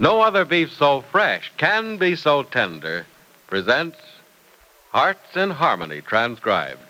No other beef so fresh can be so tender. Presents Hearts in Harmony transcribed.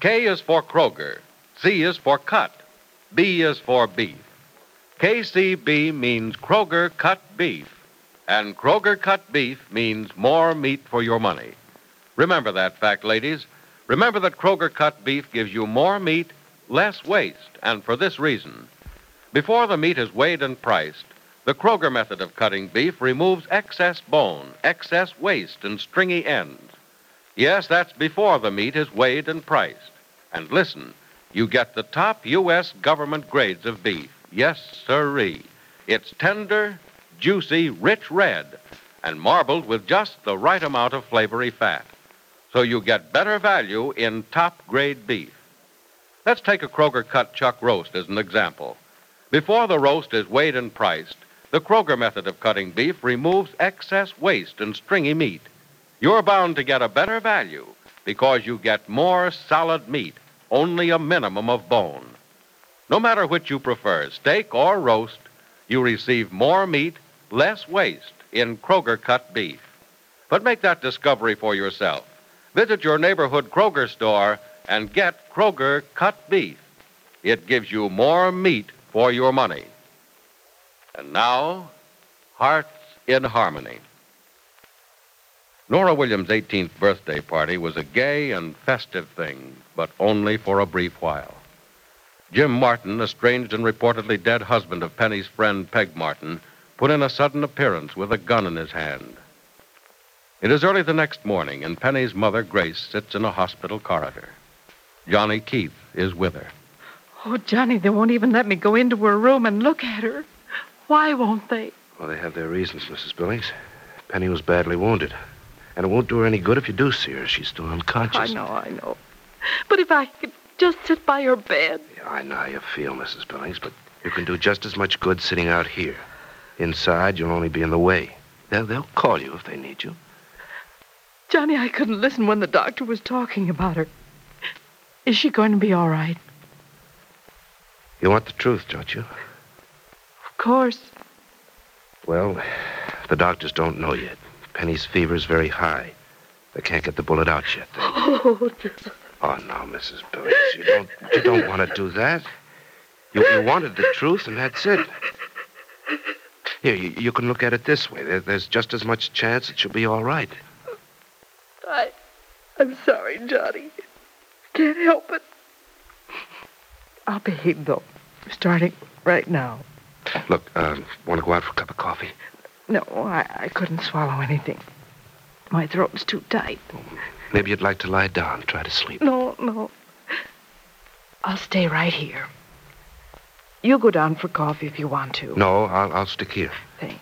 K is for Kroger. C is for cut. B is for beef. KCB means Kroger cut beef. And Kroger cut beef means more meat for your money. Remember that fact, ladies. Remember that Kroger cut beef gives you more meat, less waste, and for this reason. Before the meat is weighed and priced, the Kroger method of cutting beef removes excess bone, excess waste, and stringy ends. Yes, that's before the meat is weighed and priced. And listen, you get the top U.S. government grades of beef. Yes, sirree. It's tender, juicy, rich red, and marbled with just the right amount of flavory fat. So you get better value in top grade beef. Let's take a Kroger cut chuck roast as an example. Before the roast is weighed and priced, the Kroger method of cutting beef removes excess waste and stringy meat. You're bound to get a better value because you get more solid meat, only a minimum of bone. No matter which you prefer, steak or roast, you receive more meat, less waste in Kroger cut beef. But make that discovery for yourself. Visit your neighborhood Kroger store and get Kroger cut beef. It gives you more meat for your money. And now, Hearts in Harmony. Nora Williams' 18th birthday party was a gay and festive thing, but only for a brief while. Jim Martin, estranged and reportedly dead husband of Penny's friend Peg Martin, put in a sudden appearance with a gun in his hand. It is early the next morning, and Penny's mother, Grace, sits in a hospital corridor. Johnny Keith is with her. Oh, Johnny, they won't even let me go into her room and look at her. Why won't they? Well, they have their reasons, Mrs. Billings. Penny was badly wounded. And it won't do her any good if you do see her. She's still unconscious. I know, I know. But if I could just sit by her bed. Yeah, I know how you feel, Mrs. Billings, but you can do just as much good sitting out here. Inside, you'll only be in the way. They'll, they'll call you if they need you. Johnny, I couldn't listen when the doctor was talking about her. Is she going to be all right? You want the truth, don't you? Of course. Well, the doctors don't know yet. Penny's fever's very high. They can't get the bullet out yet. They... Oh, oh, no, Mrs. Billings. You don't, you don't want to do that. You, you wanted the truth, and that's it. Here, you, you can look at it this way. There, there's just as much chance that she'll be all right. I, I'm sorry, Johnny. Can't help it. I'll behave, though, starting right now. Look, um, want to go out for a cup of coffee? No, I, I couldn't swallow anything. My throat's too tight. Maybe you'd like to lie down, try to sleep. No, no. I'll stay right here. You go down for coffee if you want to. No, I'll, I'll stick here. Thanks.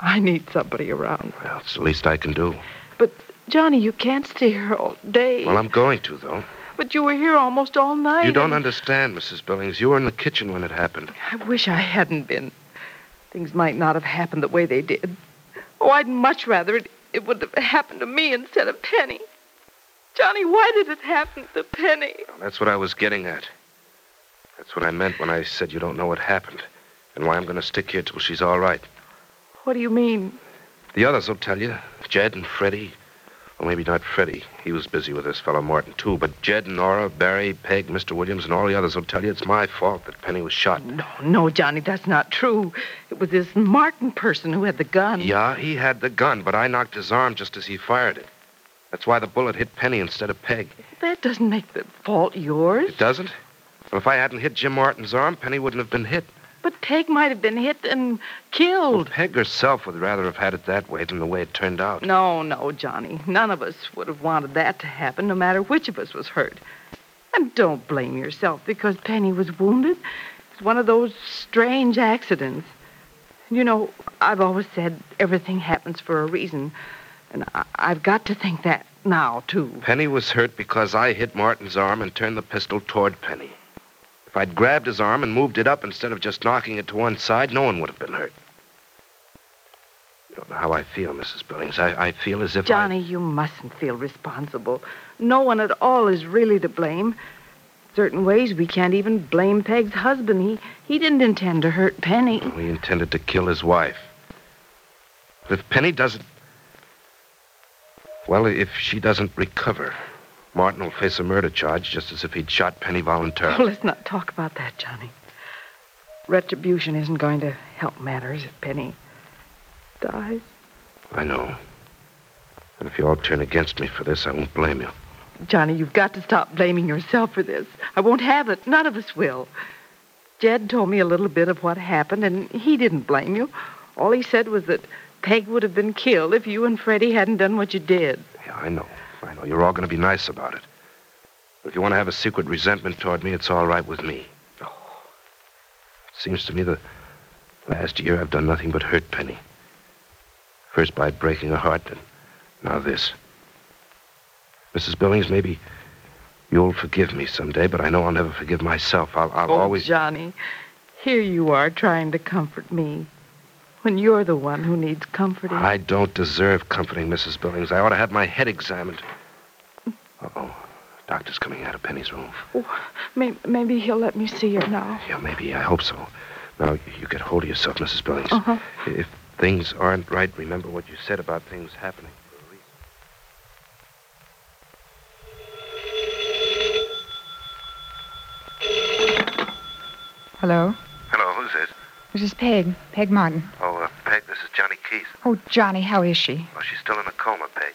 I need somebody around. Well, it's the least I can do. But, Johnny, you can't stay here all day. Well, I'm going to, though. But you were here almost all night. You don't and- understand, Mrs. Billings. You were in the kitchen when it happened. I wish I hadn't been. Things might not have happened the way they did. Oh, I'd much rather it, it would have happened to me instead of Penny. Johnny, why did it happen to Penny? That's what I was getting at. That's what I meant when I said you don't know what happened and why I'm going to stick here till she's all right. What do you mean? The others will tell you. Jed and Freddie. Well, maybe not Freddie. He was busy with this fellow Martin, too. But Jed, Nora, Barry, Peg, Mr. Williams, and all the others will tell you it's my fault that Penny was shot. No, no, Johnny, that's not true. It was this Martin person who had the gun. Yeah, he had the gun, but I knocked his arm just as he fired it. That's why the bullet hit Penny instead of Peg. That doesn't make the fault yours. It doesn't? Well, if I hadn't hit Jim Martin's arm, Penny wouldn't have been hit. But Peg might have been hit and Well, killed. Peg herself would rather have had it that way than the way it turned out. No, no, Johnny. None of us would have wanted that to happen, no matter which of us was hurt. And don't blame yourself because Penny was wounded. It's one of those strange accidents. You know, I've always said everything happens for a reason. And I- I've got to think that now, too. Penny was hurt because I hit Martin's arm and turned the pistol toward Penny. If I'd grabbed his arm and moved it up instead of just knocking it to one side, no one would have been hurt. You don't know how I feel, Mrs. Billings. I, I feel as if Johnny, you mustn't feel responsible. No one at all is really to blame. Certain ways we can't even blame Peg's husband. He he didn't intend to hurt Penny. I... We intended to kill his wife. But if Penny doesn't... Well, if she doesn't recover, Martin will face a murder charge just as if he'd shot Penny Oh, voluntarily. let's not talk about that, Johnny. Retribution isn't going to help matters if Penny dies. I know. And if you all turn against me for this, I won't blame you. Johnny, you've got to stop blaming yourself for this. I won't have it. None of us will. Jed told me a little bit of what happened, and he didn't blame you. All he said was that Peg would have been killed if you and Freddie hadn't done what you did. Yeah, I know. I know. You're all going to be nice about it. But if you want to have a secret resentment toward me, it's all right with me. Oh. Seems to me the last year I've done nothing but hurt Penny. First by breaking her heart, and now this. Mrs. Billings, maybe you'll forgive me someday, but I know I'll never forgive myself. I'll, I'll always. oh, always. Johnny, here you are trying to comfort me when you're the one who needs comforting. I don't deserve comforting, Mrs. Billings. I ought to have my head examined. Uh-oh. Doctor's coming out of Penny's room. Maybe, maybe he'll let me see her now. Yeah, maybe. I hope so. Now, you get hold of yourself, Mrs. Billings. Uh-huh. If things aren't right, remember what you said about things happening. for. Hello? Hello, who's this? This is Peg. Peg Martin. Peg, this is Johnny Keith. Oh, Johnny, how is she? Oh, she's still in a coma, Peg.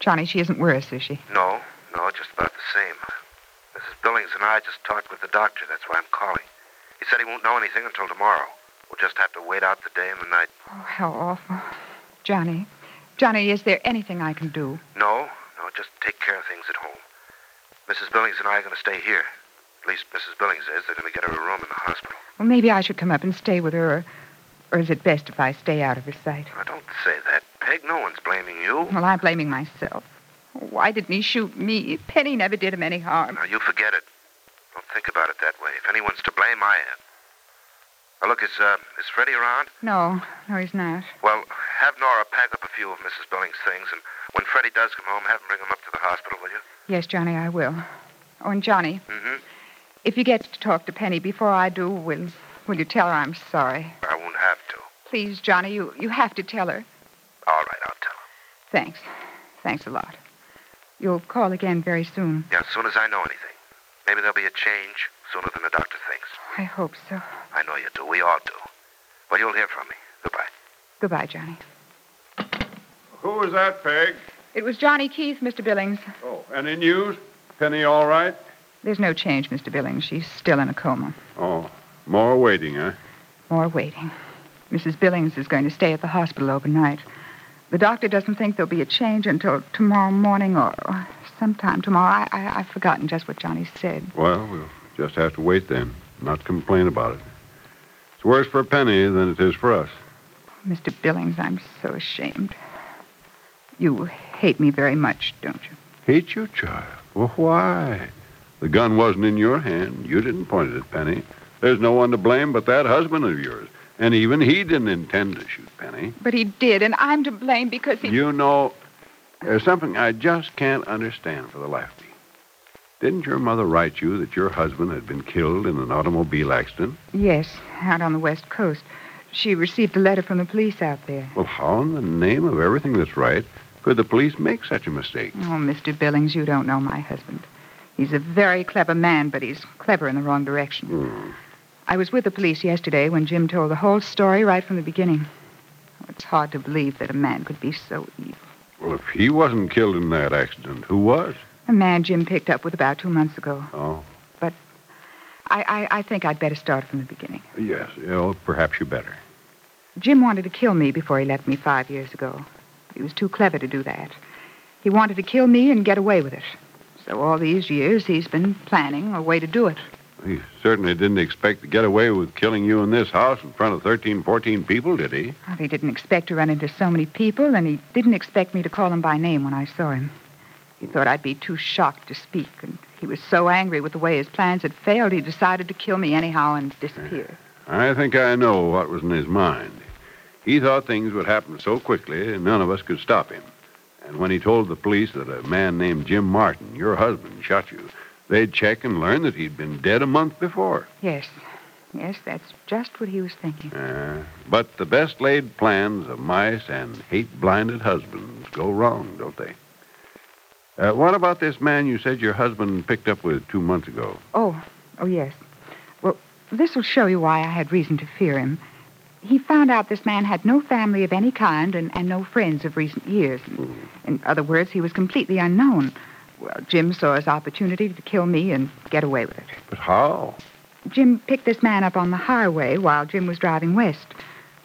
Johnny, she isn't worse, is she? No, no, just about the same. Mrs. Billings and I just talked with the doctor. That's why I'm calling. He said he won't know anything until tomorrow. We'll just have to wait out the day and the night. Oh, how awful. Johnny. Johnny, is there anything I can do? No, no, just take care of things at home. Mrs. Billings and I are going to stay here. At least Mrs. Billings is. They're going to get her a room in the hospital. Well, maybe I should come up and stay with her, or, or is it best if I stay out of her sight? Now, don't say that, Peg. No one's blaming you. Well, I'm blaming myself. Why didn't he shoot me? Penny never did him any harm. Now, you forget it. Don't think about it that way. If anyone's to blame, I am. Now, look, is, uh, is Freddie around? No, no, he's not. Well, have Nora pack up a few of Mrs. Billings' things, and when Freddie does come home, have him bring them up to the hospital, will you? Yes, Johnny, I will. Oh, and Johnny, Mm-hmm. if you get to talk to Penny before I do, will, will you tell her I'm sorry? I won't have to. Please, Johnny, you, you have to tell her. All right, I'll tell her. Thanks. Thanks a lot. You'll call again very soon. Yeah, as soon as I know anything. Maybe there'll be a change sooner than the doctor thinks. I hope so. I know you do. We all do. Well, you'll hear from me. Goodbye. Goodbye, Johnny. Who was that, Peg? It was Johnny Keith, Mr. Billings. Oh, any news? Penny all right? There's no change, Mr. Billings. She's still in a coma. Oh, more waiting, huh? More waiting. Mrs. Billings is going to stay at the hospital overnight. The doctor doesn't think there'll be a change until tomorrow morning or sometime tomorrow. I, I, I've forgotten just what Johnny said. Well, we'll just have to wait then, not complain about it. It's worse for Penny than it is for us. Mr. Billings, I'm so ashamed. You hate me very much, don't you? Hate you, child? Well, why? The gun wasn't in your hand. You didn't point it at Penny. There's no one to blame but that husband of yours. And even he didn't intend to shoot Penny. But he did, and I'm to blame because he. You know, there's something I just can't understand for the life of me. Didn't your mother write you that your husband had been killed in an automobile accident? Yes, out on the West Coast. She received a letter from the police out there. Well, how in the name of everything that's right could the police make such a mistake? Oh, Mr. Billings, you don't know my husband. He's a very clever man, but he's clever in the wrong direction. Hmm. I was with the police yesterday when Jim told the whole story right from the beginning. Oh, it's hard to believe that a man could be so evil. Well, if he wasn't killed in that accident, who was? A man Jim picked up with about two months ago. Oh, I, I, I think I'd better start from the beginning. yes. Oh, perhaps you better. Jim wanted to kill me before he left me five years ago. He was too clever to do that. He wanted to kill me and get away with it. So all these years he's been planning a way to do it. He certainly didn't expect to get away with killing you in this house in front of 13, 14 people, did he? Well, he didn't expect to run into so many people, and he didn't expect me to call him by name when I saw him. He thought I'd be too shocked to speak, and he was so angry with the way his plans had failed, he decided to kill me anyhow and disappear. I think I know what was in his mind. He thought things would happen so quickly, and none of us could stop him. And when he told the police that a man named Jim Martin, your husband, shot you, they'd check and learn that he'd been dead a month before. Yes. Yes, that's just what he was thinking. Uh, but the best laid plans of mice and hate blinded husbands go wrong, don't they? Uh, what about this man you said your husband picked up with two months ago? Oh, oh, yes. Well, this will show you why I had reason to fear him. He found out this man had no family of any kind and, and no friends of recent years. In, in other words, he was completely unknown. Well, Jim saw his opportunity to kill me and get away with it. But how? Jim picked this man up on the highway while Jim was driving west.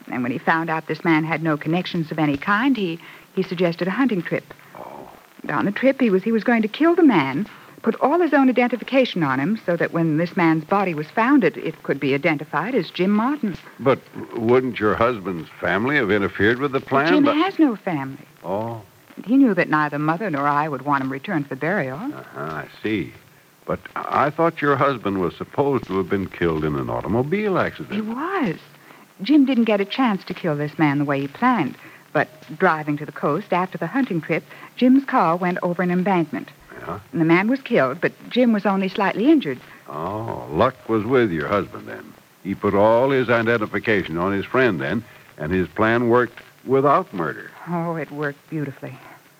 And when he found out this man had no connections of any kind, he, he suggested a hunting trip. Oh, on the trip, he was, he was going to kill the man, put all his own identification on him so that when this man's body was found, it, it could be identified as Jim Martin. but wouldn't your husband's family have interfered with the plan? Jim But- has no family. Oh, he knew that neither mother nor I would want him returned for burial. uh-huh, I see. But I thought your husband was supposed to have been killed in an automobile accident. He was. Jim didn't get a chance to kill this man the way he planned. But driving to the coast after the hunting trip, Jim's car went over an embankment. Yeah? And the man was killed, but Jim was only slightly injured. Oh, luck was with your husband then. He put all his identification on his friend then, and his plan worked without murder. Oh, it worked beautifully.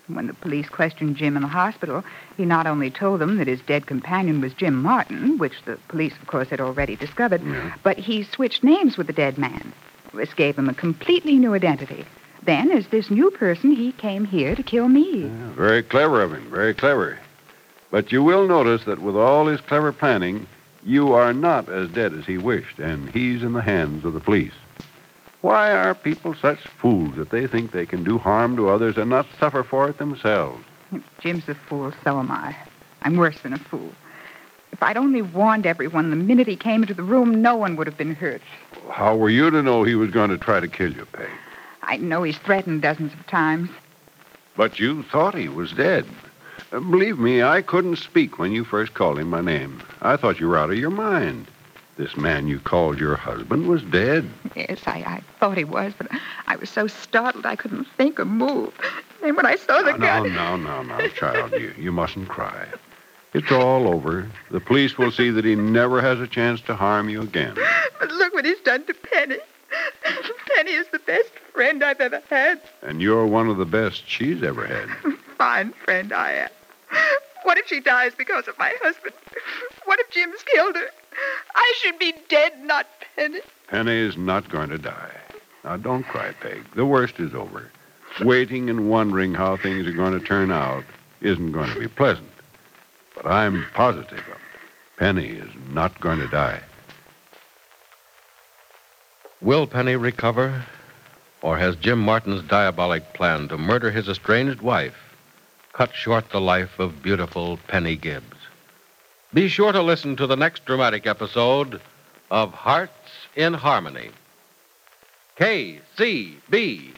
When the police questioned Jim in the hospital, he not only told them that his dead companion was Jim Martin, which the police, of course, had already discovered, Yeah. but he switched names with the dead man. This gave him a completely new identity. Then, as this new person, he came here to kill me. Yeah, very clever of him, very clever. But you will notice that with all his clever planning, you are not as dead as he wished, and he's in the hands of the police. Why are people such fools that they think they can do harm to others and not suffer for it themselves? If Jim's a fool, so am I. I'm worse than a fool. If I'd only warned everyone the minute he came into the room, no one would have been hurt. How were you to know he was going to try to kill you, Peg? I know he's threatened dozens of times. But you thought he was dead. Believe me, I couldn't speak when you first called him by name. I thought you were out of your mind. This man you called your husband was dead. Yes, I, I thought he was, but I was so startled I couldn't think or move. And when I saw the no, gun. no, no, no, child. You, you mustn't cry. It's all over. The police will see that he never has a chance to harm you again. But look what he's done to Penny. Penny is the best friend I've ever had. And you're one of the best she's ever had. Fine friend I am. What if she dies because of my husband? What if Jim's killed her? I should be dead, not Penny. Penny is not going to die. Now, don't cry, Peg. The worst is over. Waiting and wondering how things are going to turn out isn't going to be pleasant. But I'm positive of it. Penny is not going to die. Will Penny recover? Or has Jim Martin's diabolic plan to murder his estranged wife cut short the life of beautiful Penny Gibbs? Be sure to listen to the next dramatic episode of Hearts in Harmony. KCB.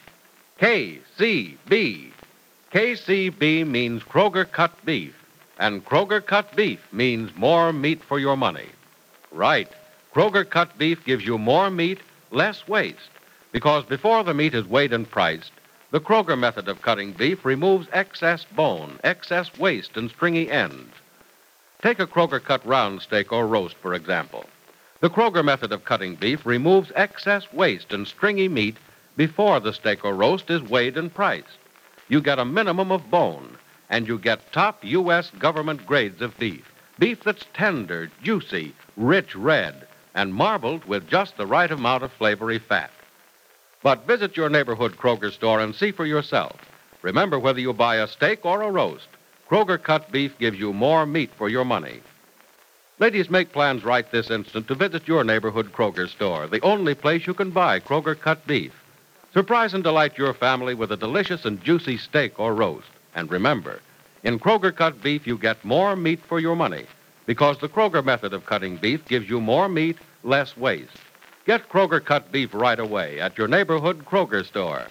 KCB. KCB means Kroger cut beef, and Kroger cut beef means more meat for your money. Right. Kroger cut beef gives you more meat, less waste. Because before the meat is weighed and priced, the Kroger method of cutting beef removes excess bone, excess waste, and stringy ends. Take a Kroger cut round steak or roast, for example. The Kroger method of cutting beef removes excess waste and stringy meat before the steak or roast is weighed and priced. you get a minimum of bone, and you get top U.S. government grades of beef. Beef that's tender, juicy, rich red, and marbled with just the right amount of flavory fat. But visit your neighborhood Kroger store and see for yourself. Remember, whether you buy a steak or a roast, Kroger cut beef gives you more meat for your money. Ladies, make plans right this instant to visit your neighborhood Kroger store, the only place you can buy Kroger cut beef. Surprise and delight your family with a delicious and juicy steak or roast. And remember, in Kroger cut beef, you get more meat for your money because the Kroger method of cutting beef gives you more meat, less waste. Get Kroger cut beef right away at your neighborhood Kroger store.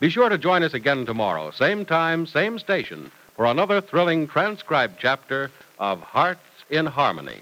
Be sure to join us again tomorrow, same time, same station, for another thrilling transcribed chapter of Hearts in Harmony.